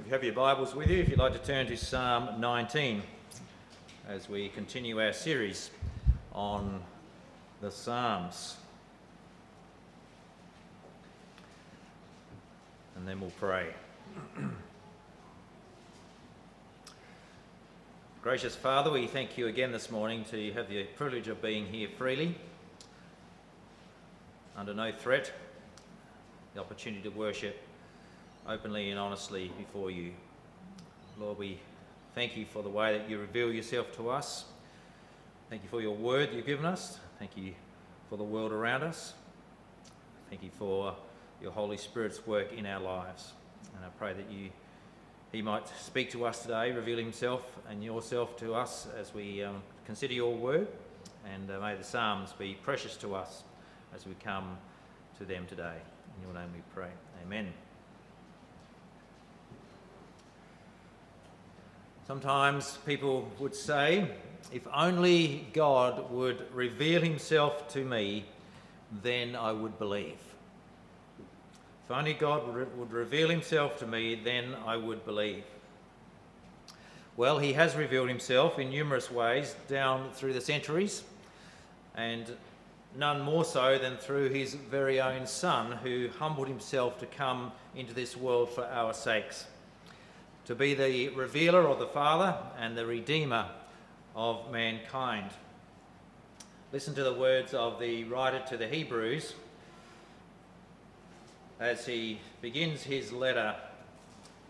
If you have your Bibles with you, if you'd like to turn to Psalm 19 as we continue our series on the Psalms. And then we'll pray. Gracious Father, we thank you again this morning to have the privilege of being here freely, under no threat, the opportunity to worship openly and honestly before you. Lord, we thank you for the way that you reveal yourself to us. Thank you for your word you've given us. Thank you for the world around us. Thank you for your Holy Spirit's work in our lives. And I pray that you, He might speak to us today, reveal Himself and yourself to us as we um, consider your word. And uh, may the Psalms be precious to us as we come to them today. In your name we pray. Amen. Sometimes people would say, if only God would reveal himself to me, then I would believe. If only God would reveal himself to me, then I would believe. Well, he has revealed himself in numerous ways down through the centuries, and none more so than through his very own Son, who humbled himself to come into this world for our sakes to be the revealer of the Father and the Redeemer of mankind. Listen to the words of the writer to the Hebrews as he begins his letter,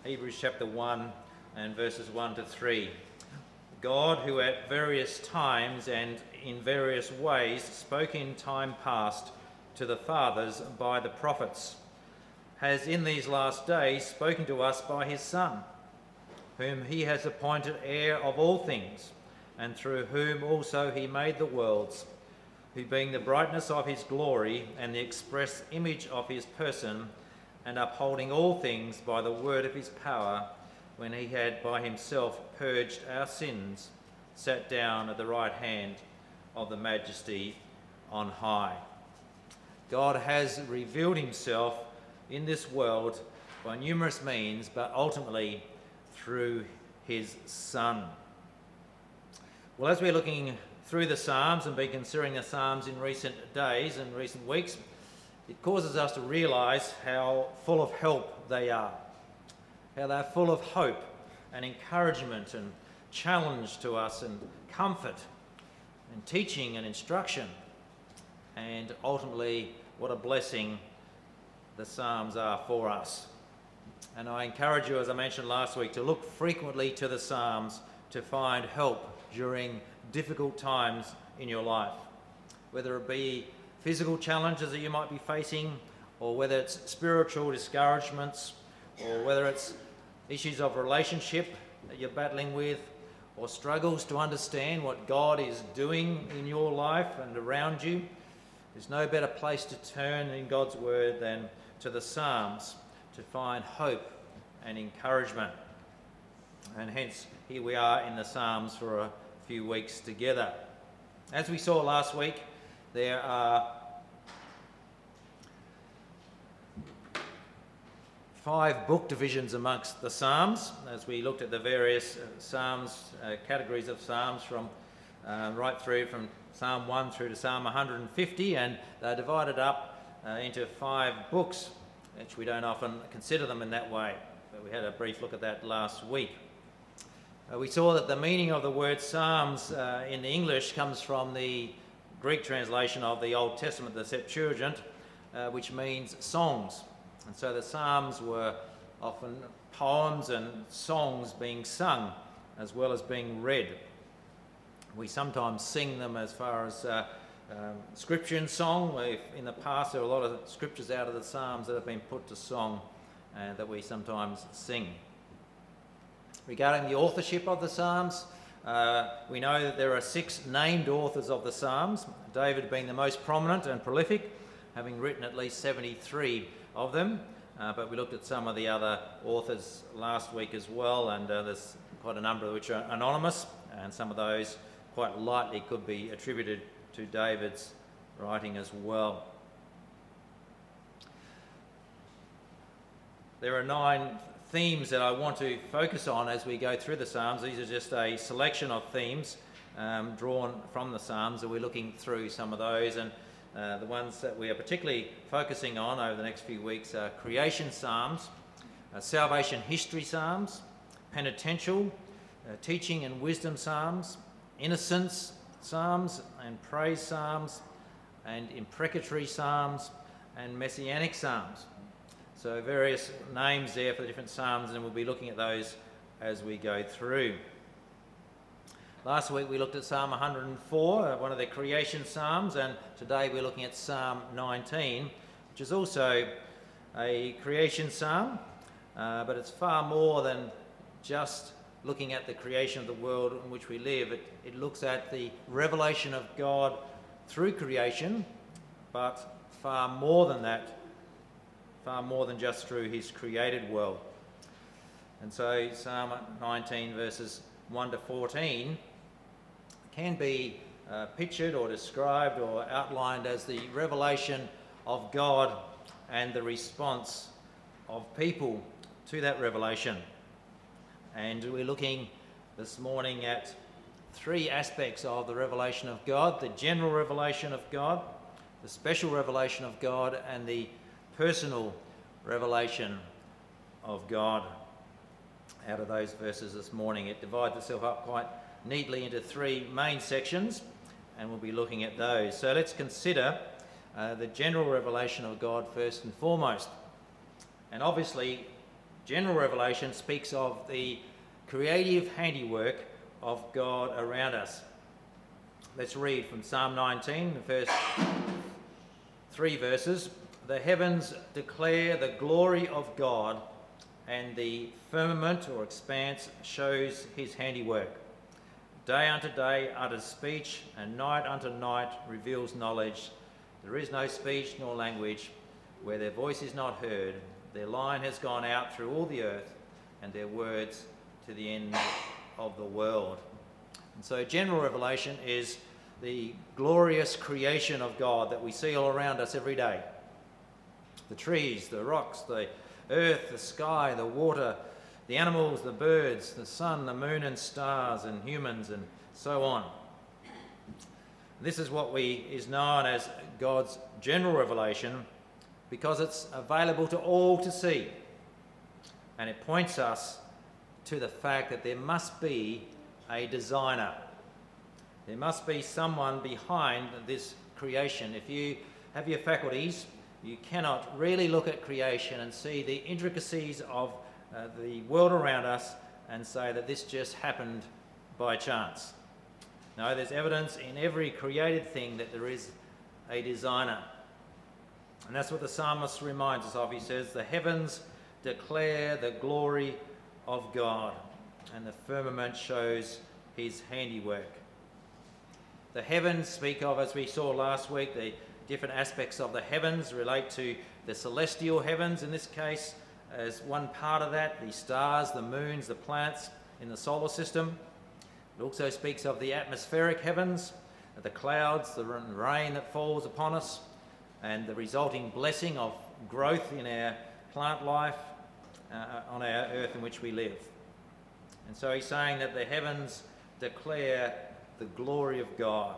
Hebrews chapter 1 and verses 1 to 3. God, who at various times and in various ways spoke in time past to the fathers by the prophets, has in these last days spoken to us by his Son whom he has appointed heir of all things, and through whom also he made the worlds, who being the brightness of his glory and the express image of his person, and upholding all things by the word of his power, when he had by himself purged our sins, sat down at the right hand of the majesty on high. God has revealed himself in this world by numerous means, but ultimately through his Son. Well, as we're looking through the Psalms and been considering the Psalms in recent days and recent weeks, it causes us to realise how full of help they are, how they're full of hope and encouragement and challenge to us and comfort and teaching and instruction. And ultimately, what a blessing the Psalms are for us. And I encourage you, as I mentioned last week, to look frequently to the Psalms to find help during difficult times in your life. Whether it be physical challenges that you might be facing, or whether it's spiritual discouragements, or whether it's issues of relationship that you're battling with, or struggles to understand what God is doing in your life and around you, there's no better place to turn in God's Word than to the Psalms to find hope and encouragement. And hence, here we are in the Psalms for a few weeks together. As we saw last week, there are five book divisions amongst the Psalms as we looked at the various uh, Psalms, uh, categories of Psalms from uh, right through from Psalm 1 through to Psalm 150, and they're divided up uh, into five books which we don't often consider them in that way. But we had a brief look at that last week. Uh, we saw that the meaning of the word Psalms uh, in English comes from the Greek translation of the Old Testament, the Septuagint, uh, which means songs. And so the Psalms were often poems and songs being sung as well as being read. We sometimes sing them as far as uh, um, scripture and song. in the past, there are a lot of scriptures out of the Psalms that have been put to song uh, that we sometimes sing. Regarding the authorship of the Psalms, uh, we know that there are six named authors of the Psalms, David being the most prominent and prolific, having written at least 73 of them. Uh, but we looked at some of the other authors last week as well, and uh, there's quite a number of which are anonymous, and some of those quite lightly could be attributed to David's writing as well. There are nine themes that I want to focus on as we go through the Psalms. These are just a selection of themes um, drawn from the Psalms, and we're looking through some of those. And uh, the ones that we are particularly focusing on over the next few weeks are creation Psalms, uh, salvation history Psalms, penitential, uh, teaching and wisdom Psalms, innocence Psalms, and praise Psalms, and imprecatory Psalms, and messianic Psalms. So, various names there for the different Psalms, and we'll be looking at those as we go through. Last week we looked at Psalm 104, uh, one of the creation Psalms, and today we're looking at Psalm 19, which is also a creation Psalm, uh, but it's far more than just looking at the creation of the world in which we live. It, it looks at the revelation of God through creation, but far more than that far more than just through his created world. And so Psalm 19, verses 1 to 14, can be uh, pictured or described or outlined as the revelation of God and the response of people to that revelation. And we're looking this morning at three aspects of the revelation of God the general revelation of God, the special revelation of God, and the personal revelation of God out of those verses this morning. It divides itself up quite neatly into three main sections, and we'll be looking at those. So let's consider uh, the general revelation of God first and foremost. And obviously, general revelation speaks of the creative handiwork of God around us. Let's read from Psalm 19, the first three verses. The heavens declare the glory of God, and the firmament or expanse shows his handiwork. Day unto day utters speech, and night unto night reveals knowledge. There is no speech nor language where their voice is not heard. Their line has gone out through all the earth, and their words to the end of the world. And so, general revelation is the glorious creation of God that we see all around us every day the trees, the rocks, the earth, the sky, the water, the animals, the birds, the sun, the moon, and stars, and humans, and so on. This is what we is known as God's general revelation because it's available to all to see. And it points us to the fact that there must be a designer. There must be someone behind this creation. If you have your faculties, you cannot really look at creation and see the intricacies of uh, the world around us and say that this just happened by chance. No, there's evidence in every created thing that there is a designer. And that's what the psalmist reminds us of. He says, The heavens declare the glory of God, and the firmament shows his handiwork. The heavens speak of, as we saw last week, the different aspects of the heavens relate to the celestial heavens in this case as one part of that the stars, the moons, the planets in the solar system. It also speaks of the atmospheric heavens, the clouds, the rain that falls upon us, and the resulting blessing of growth in our plant life uh, on our earth in which we live. And so he's saying that the heavens declare the glory of God.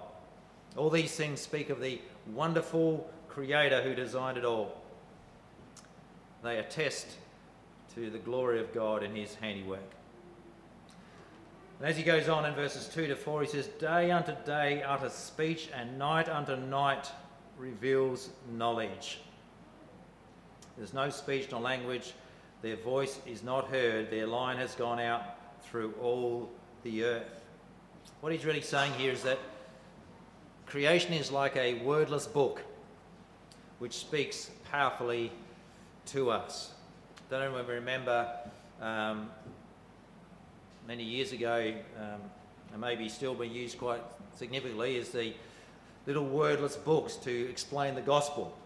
All these things speak of the wonderful creator who designed it all. They attest to the glory of God in his handiwork. And as he goes on in verses 2 to 4, he says, Day unto day utters speech, and night unto night reveals knowledge. There's no speech nor language. Their voice is not heard. Their line has gone out through all the earth. What he's really saying here is that Creation is like a wordless book which speaks powerfully to us. Don't know remember um, many years ago, um, and maybe still being used quite significantly, is the little wordless books to explain the gospel.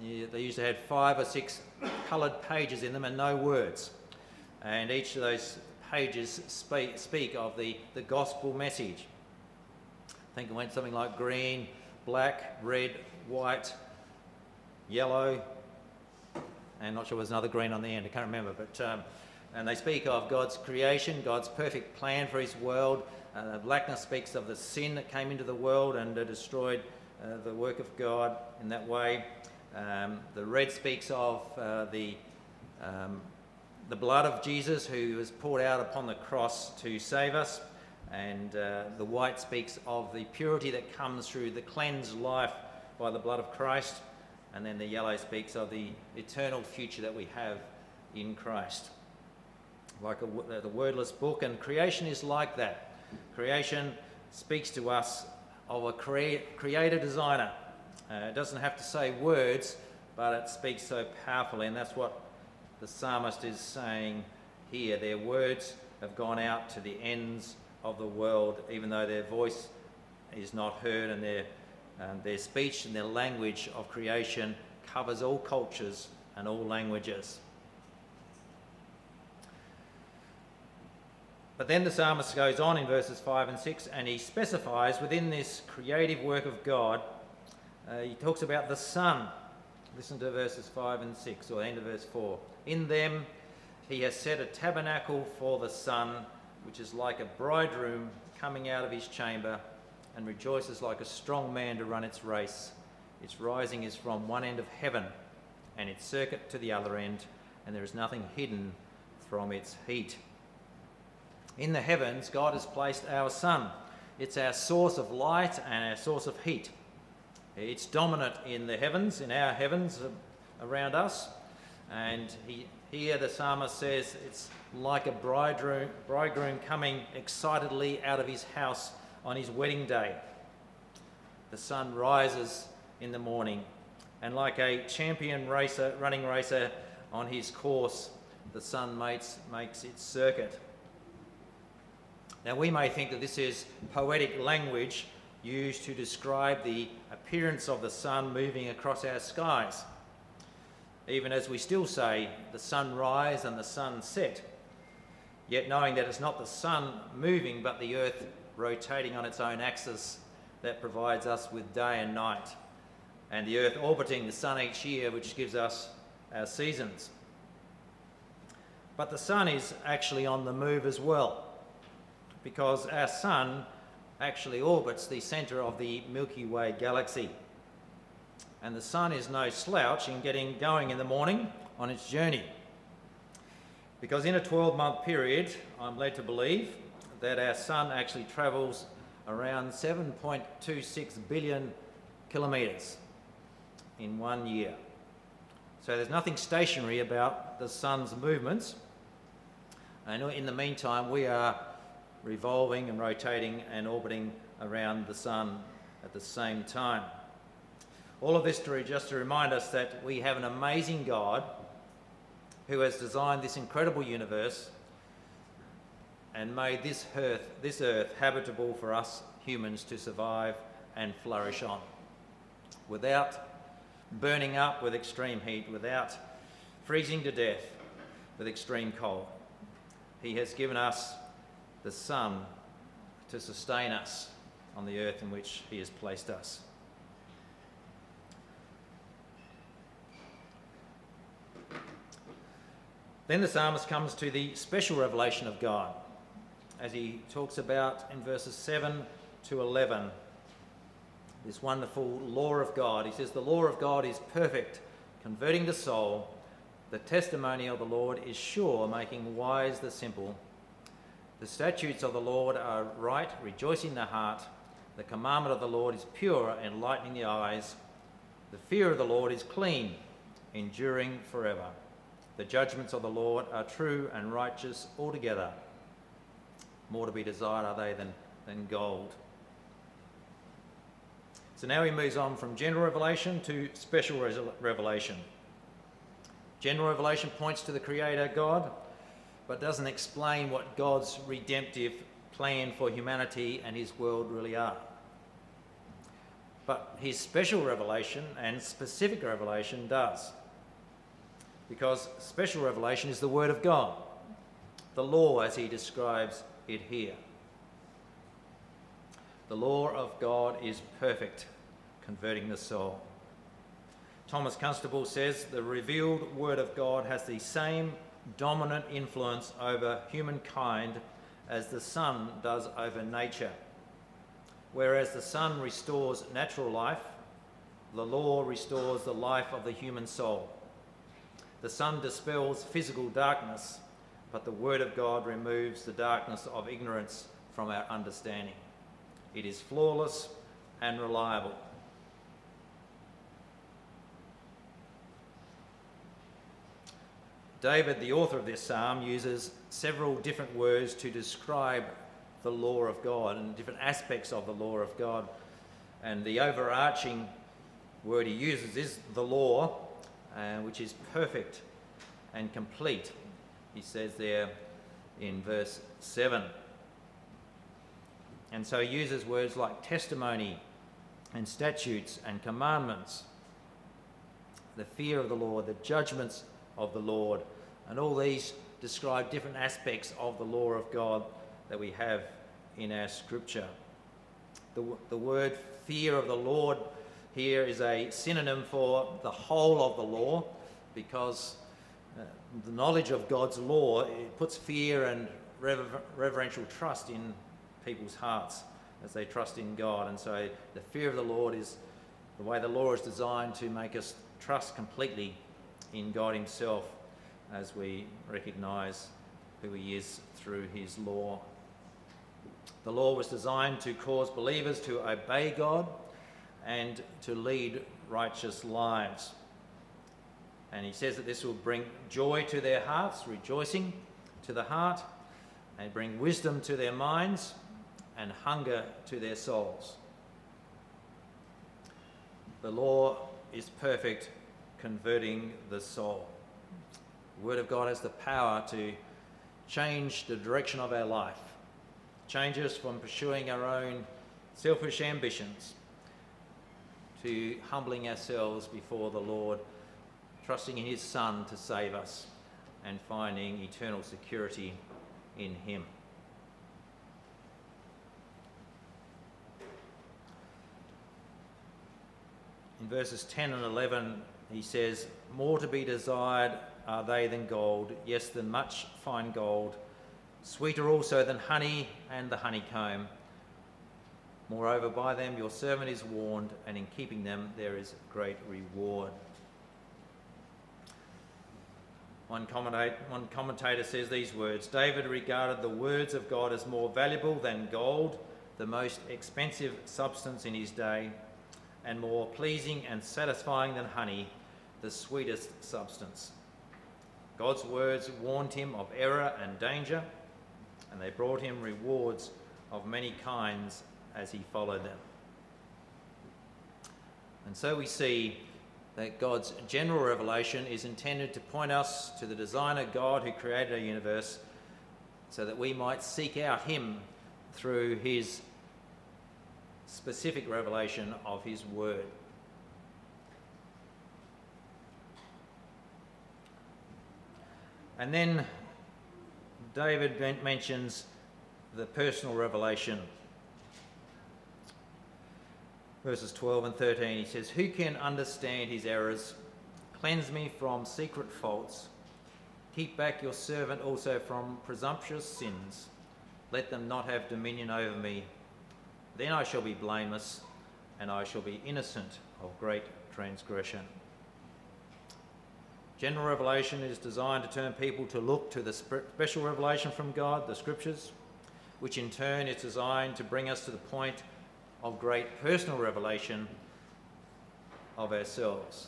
They used to have five or six coloured pages in them and no words. And each of those pages speak, speak of the, the gospel message. I think it went something like green, black, red, white, yellow, and not sure there was another green on the end. I can't remember, but um, and they speak of God's creation, God's perfect plan for his world. Uh, blackness speaks of the sin that came into the world and uh, destroyed uh, the work of God in that way. Um, the red speaks of uh, the, um, the blood of Jesus who was poured out upon the cross to save us. And uh, the white speaks of the purity that comes through the cleansed life by the blood of Christ. And then the yellow speaks of the eternal future that we have in Christ. Like a, the wordless book, and creation is like that. Creation speaks to us of a crea- creator designer. Uh, it doesn't have to say words, but it speaks so powerfully, and that's what the psalmist is saying here. Their words have gone out to the ends of the world, even though their voice is not heard, and their, um, their speech and their language of creation covers all cultures and all languages. But then the psalmist goes on in verses 5 and 6 and he specifies within this creative work of God, uh, he talks about the sun. Listen to verses 5 and 6, or the end of verse 4. In them he has set a tabernacle for the sun, which is like a bridegroom coming out of his chamber and rejoices like a strong man to run its race. Its rising is from one end of heaven and its circuit to the other end, and there is nothing hidden from its heat. In the heavens, God has placed our sun. It's our source of light and our source of heat. It's dominant in the heavens, in our heavens uh, around us. And he, here the psalmist says it's like a bridegroom, bridegroom coming excitedly out of his house on his wedding day. The sun rises in the morning, and like a champion racer, running racer on his course, the sun makes, makes its circuit. Now, we may think that this is poetic language used to describe the appearance of the sun moving across our skies, even as we still say the sun rise and the sun set, yet knowing that it's not the sun moving but the earth rotating on its own axis that provides us with day and night, and the earth orbiting the sun each year, which gives us our seasons. But the sun is actually on the move as well because our sun actually orbits the centre of the Milky Way galaxy. And the sun is no slouch in getting going in the morning on its journey. Because in a 12 month period, I'm led to believe that our sun actually travels around 7.26 billion kilometres in one year. So there's nothing stationary about the sun's movements. And in the meantime, we are revolving and rotating and orbiting around the sun at the same time. All of this to just to remind us that we have an amazing God who has designed this incredible universe and made this earth, this earth habitable for us humans to survive and flourish on without burning up with extreme heat, without freezing to death with extreme cold. He has given us the sun to sustain us on the earth in which He has placed us. Then the psalmist comes to the special revelation of God as he talks about in verses 7 to 11 this wonderful law of God. He says, The law of God is perfect, converting the soul. The testimony of the Lord is sure, making wise the simple. The statutes of the Lord are right, rejoicing the heart. The commandment of the Lord is pure, enlightening the eyes. The fear of the Lord is clean, enduring forever. The judgments of the Lord are true and righteous altogether. More to be desired are they than, than gold. So now he moves on from general revelation to special revelation. General revelation points to the Creator God, but doesn't explain what God's redemptive plan for humanity and his world really are. But his special revelation and specific revelation does. Because special revelation is the Word of God, the law as he describes it here. The law of God is perfect, converting the soul. Thomas Constable says the revealed Word of God has the same dominant influence over humankind as the sun does over nature. Whereas the sun restores natural life, the law restores the life of the human soul. The sun dispels physical darkness, but the Word of God removes the darkness of ignorance from our understanding. It is flawless and reliable. David, the author of this psalm, uses several different words to describe the law of God and different aspects of the law of God. And the overarching word he uses is the law, uh, which is perfect and complete. He says there in verse 7. And so he uses words like testimony and statutes and commandments, the fear of the law, the judgments of the Lord. And all these describe different aspects of the law of God that we have in our scripture. The, the word fear of the Lord here is a synonym for the whole of the law because uh, the knowledge of God's law it puts fear and rever- reverential trust in people's hearts as they trust in God. And so the fear of the Lord is the way the law is designed to make us trust completely in God Himself as we recognize who He is through His law. The law was designed to cause believers to obey God and to lead righteous lives. And he says that this will bring joy to their hearts, rejoicing to the heart, and bring wisdom to their minds and hunger to their souls. The law is perfect, converting the soul. The Word of God has the power to change the direction of our life, change us from pursuing our own selfish ambitions to humbling ourselves before the Lord, trusting in His Son to save us, and finding eternal security in Him. In verses 10 and 11, he says, More to be desired are they than gold, yes, than much fine gold, sweeter also than honey and the honeycomb. Moreover, by them your servant is warned, and in keeping them there is great reward. One commentator, says these words David regarded the words of God as more valuable than gold, the most expensive substance in his day and more pleasing and satisfying than honey, the sweetest substance. God's words warned him of error and danger, and they brought him rewards of many kinds as he followed them. And so we see that God's general revelation is intended to point us to the designer God who created our universe so that we might seek out him through his specific revelation of his word. And then David mentions the personal revelation. Verses 12 and 13, he says, Who can understand his errors? Cleanse me from secret faults. Keep back your servant also from presumptuous sins. Let them not have dominion over me. Then I shall be blameless, and I shall be innocent of great transgression. General revelation is designed to turn people to look to the special revelation from God, the scriptures, which in turn is designed to bring us to the point of great personal revelation of ourselves.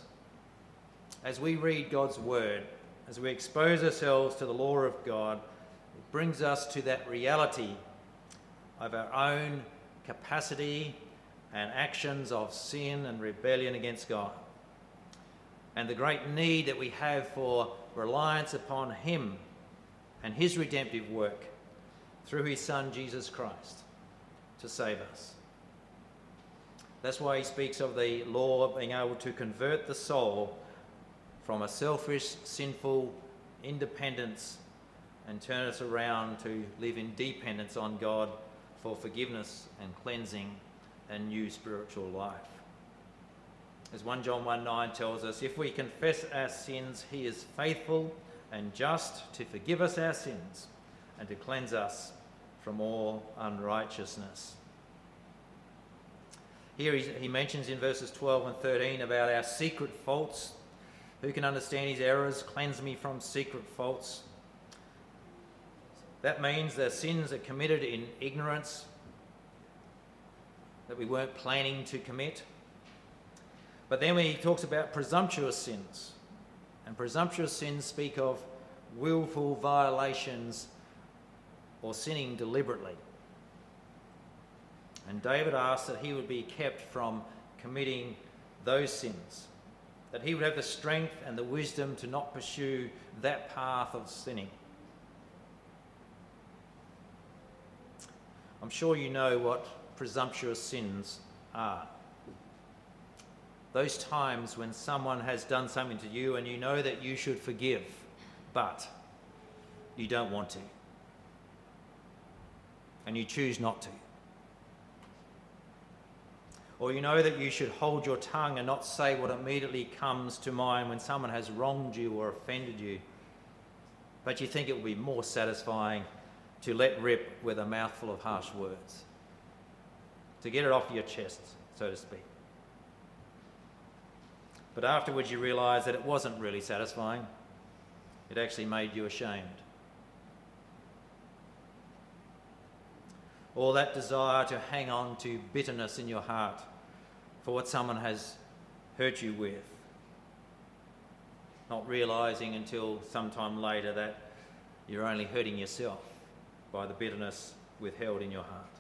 As we read God's word, as we expose ourselves to the law of God, it brings us to that reality of our own capacity and actions of sin and rebellion against God. And the great need that we have for reliance upon Him and His redemptive work through His Son Jesus Christ to save us. That's why he speaks of the law being able to convert the soul from a selfish, sinful independence and turn us around to live in dependence on God for forgiveness and cleansing and new spiritual life. As 1 John 1 9 tells us, if we confess our sins, he is faithful and just to forgive us our sins and to cleanse us from all unrighteousness. Here he mentions in verses 12 and 13 about our secret faults. Who can understand his errors? Cleanse me from secret faults. That means the sins are committed in ignorance that we weren't planning to commit. But then when he talks about presumptuous sins, and presumptuous sins speak of willful violations or sinning deliberately. And David asks that he would be kept from committing those sins, that he would have the strength and the wisdom to not pursue that path of sinning. I'm sure you know what presumptuous sins are. Those times when someone has done something to you and you know that you should forgive, but you don't want to. And you choose not to. Or you know that you should hold your tongue and not say what immediately comes to mind when someone has wronged you or offended you. But you think it would be more satisfying to let rip with a mouthful of harsh words, to get it off your chest, so to speak. But afterwards, you realise that it wasn't really satisfying, it actually made you ashamed. Or that desire to hang on to bitterness in your heart for what someone has hurt you with, not realising until sometime later that you're only hurting yourself by the bitterness withheld in your heart.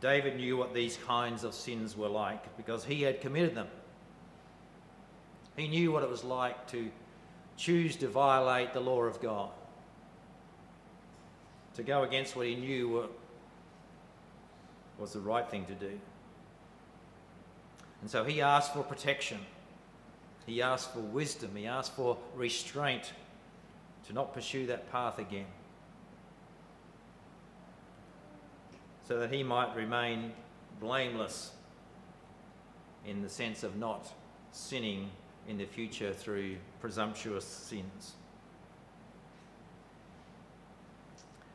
David knew what these kinds of sins were like because he had committed them. He knew what it was like to choose to violate the law of God, to go against what he knew was the right thing to do. And so he asked for protection. He asked for wisdom. He asked for restraint to not pursue that path again. So that he might remain blameless in the sense of not sinning in the future through presumptuous sins.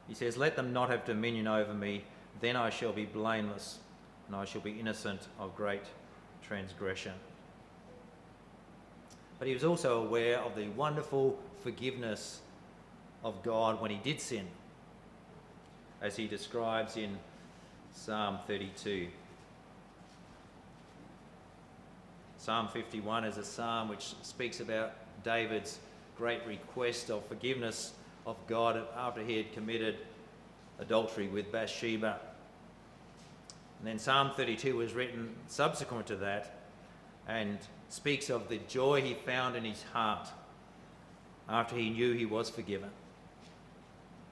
He says, Let them not have dominion over me, then I shall be blameless, and I shall be innocent of great transgression but he was also aware of the wonderful forgiveness of God when he did sin, as he describes in Psalm 32. Psalm 51 is a psalm which speaks about David's great request of forgiveness of God after he had committed adultery with Bathsheba. And then Psalm 32 was written subsequent to that, and speaks of the joy he found in his heart after he knew he was forgiven.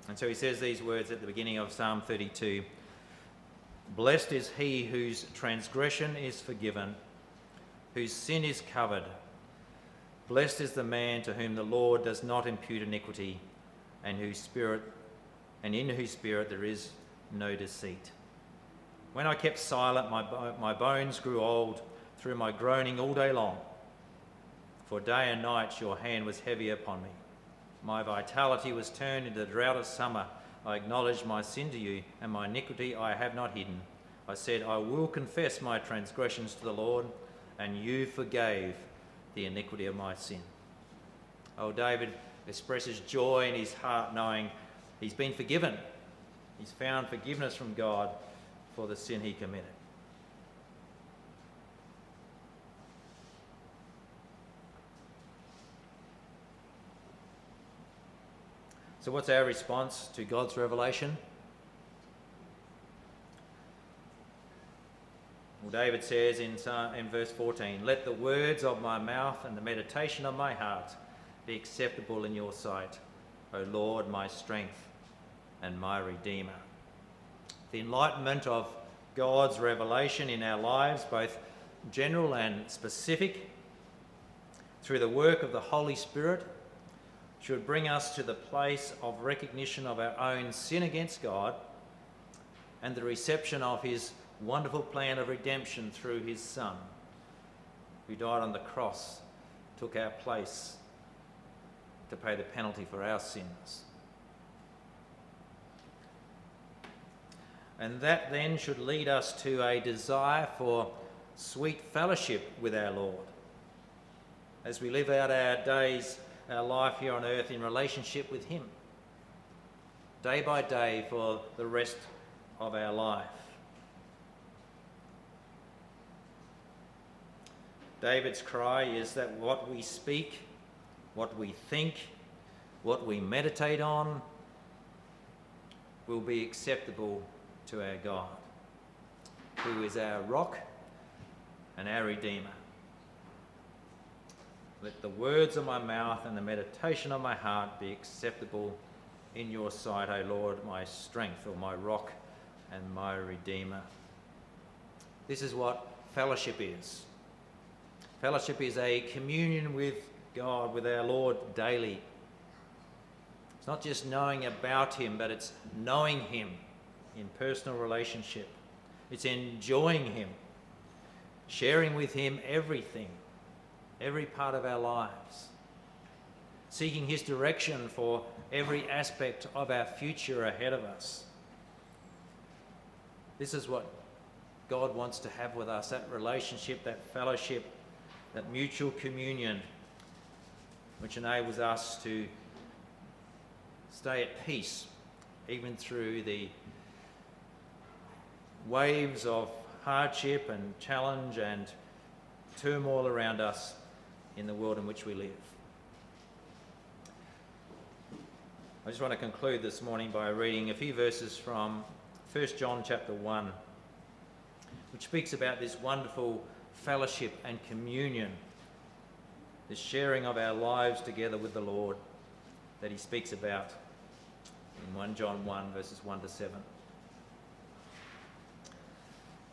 And so he says these words at the beginning of Psalm 32 Blessed is he whose transgression is forgiven, whose sin is covered. Blessed is the man to whom the Lord does not impute iniquity, and whose spirit and in whose spirit there is no deceit. When I kept silent, my, my bones grew old through my groaning all day long. For day and night your hand was heavy upon me. My vitality was turned into the drought of summer. I acknowledge my sin to you, and my iniquity I have not hidden. I said, I will confess my transgressions to the Lord, and you forgave the iniquity of my sin. Oh, David expresses joy in his heart knowing he's been forgiven. He's found forgiveness from God for the sin he committed. So, what's our response to God's revelation? Well, David says in, Psalm, in verse 14, Let the words of my mouth and the meditation of my heart be acceptable in your sight, O Lord, my strength and my Redeemer. The enlightenment of God's revelation in our lives, both general and specific, through the work of the Holy Spirit should bring us to the place of recognition of our own sin against God and the reception of his wonderful plan of redemption through his Son. who died on the cross, took our place to pay the penalty for our sins. And that then should lead us to a desire for sweet fellowship with our Lord. As we live out our days, our life here on earth in relationship with Him, day by day for the rest of our life. David's cry is that what we speak, what we think, what we meditate on will be acceptable to our God, who is our rock and our Redeemer. Let the words of my mouth and the meditation of my heart be acceptable in your sight, O Lord, my strength or my rock and my Redeemer. This is what fellowship is. Fellowship is a communion with God, with our Lord daily. It's not just knowing about Him, but it's knowing Him in personal relationship. It's enjoying Him, sharing with Him everything, every part of our lives, seeking His direction for every aspect of our future ahead of us. This is what God wants to have with us that relationship, that fellowship that mutual communion which enables us to stay at peace even through the waves of hardship and challenge and turmoil around us in the world in which we live. I just want to conclude this morning by reading a few verses from 1 John chapter 1, which speaks about this wonderful fellowship and communion, the sharing of our lives together with the Lord that he speaks about in 1 John 1, verses 1 to 7.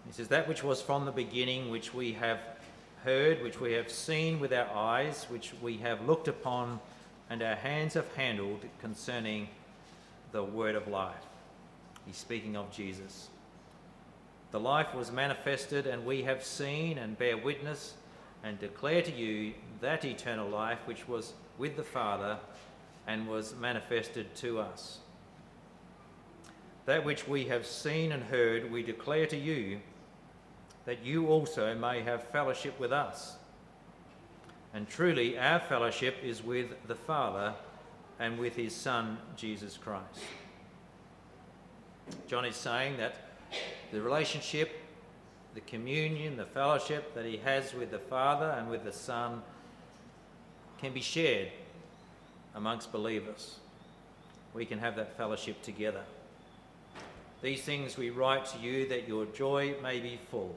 He says, That which was from the beginning, which we have heard, which we have seen with our eyes, which we have looked upon, and our hands have handled concerning the word of life. He's speaking of Jesus. The life was manifested, and we have seen and bear witness and declare to you that eternal life which was with the Father and was manifested to us. That which we have seen and heard, we declare to you, that you also may have fellowship with us. And truly, our fellowship is with the Father and with his Son, Jesus Christ. John is saying that the relationship, the communion, the fellowship that he has with the Father and with the Son can be shared amongst believers. We can have that fellowship together. These things we write to you that your joy may be full.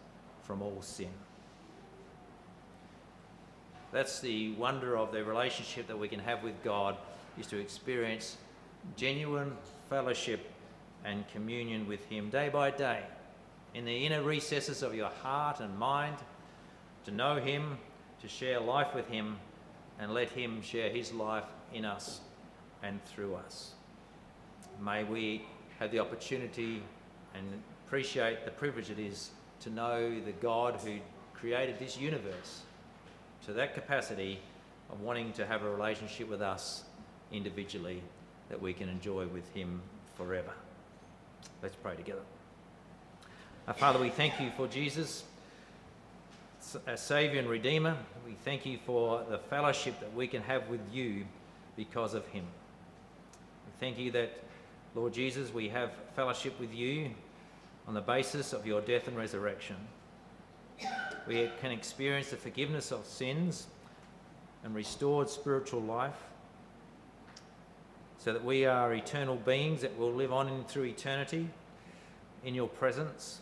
from all sin. That's the wonder of the relationship that we can have with God, is to experience genuine fellowship and communion with Him day by day in the inner recesses of your heart and mind, to know Him, to share life with Him, and let Him share His life in us and through us. May we have the opportunity and appreciate the privilege it is to know the God who created this universe to that capacity of wanting to have a relationship with us individually that we can enjoy with Him forever. Let's pray together. Our Father, we thank you for Jesus, our Saviour and Redeemer. We thank you for the fellowship that we can have with you because of Him. We thank you that, Lord Jesus, we have fellowship with you on the basis of your death and resurrection. We can experience the forgiveness of sins and restored spiritual life so that we are eternal beings that will live on in, through eternity in your presence.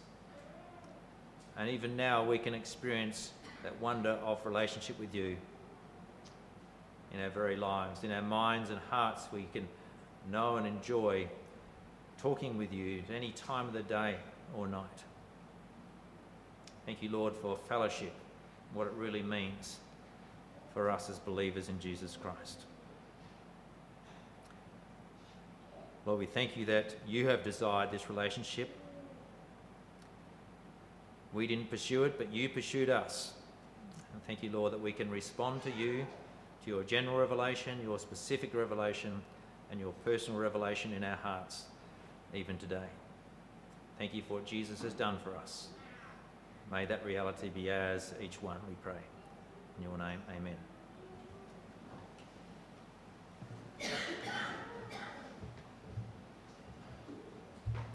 And even now we can experience that wonder of relationship with you in our very lives. In our minds and hearts, we can know and enjoy talking with you at any time of the day or night. Thank you, Lord, for fellowship, what it really means for us as believers in Jesus Christ. Lord, we thank you that you have desired this relationship. We didn't pursue it, but you pursued us. And thank you, Lord, that we can respond to you, to your general revelation, your specific revelation, and your personal revelation in our hearts, even today. Thank you for what Jesus has done for us. May that reality be ours, each one, we pray. In your name, amen.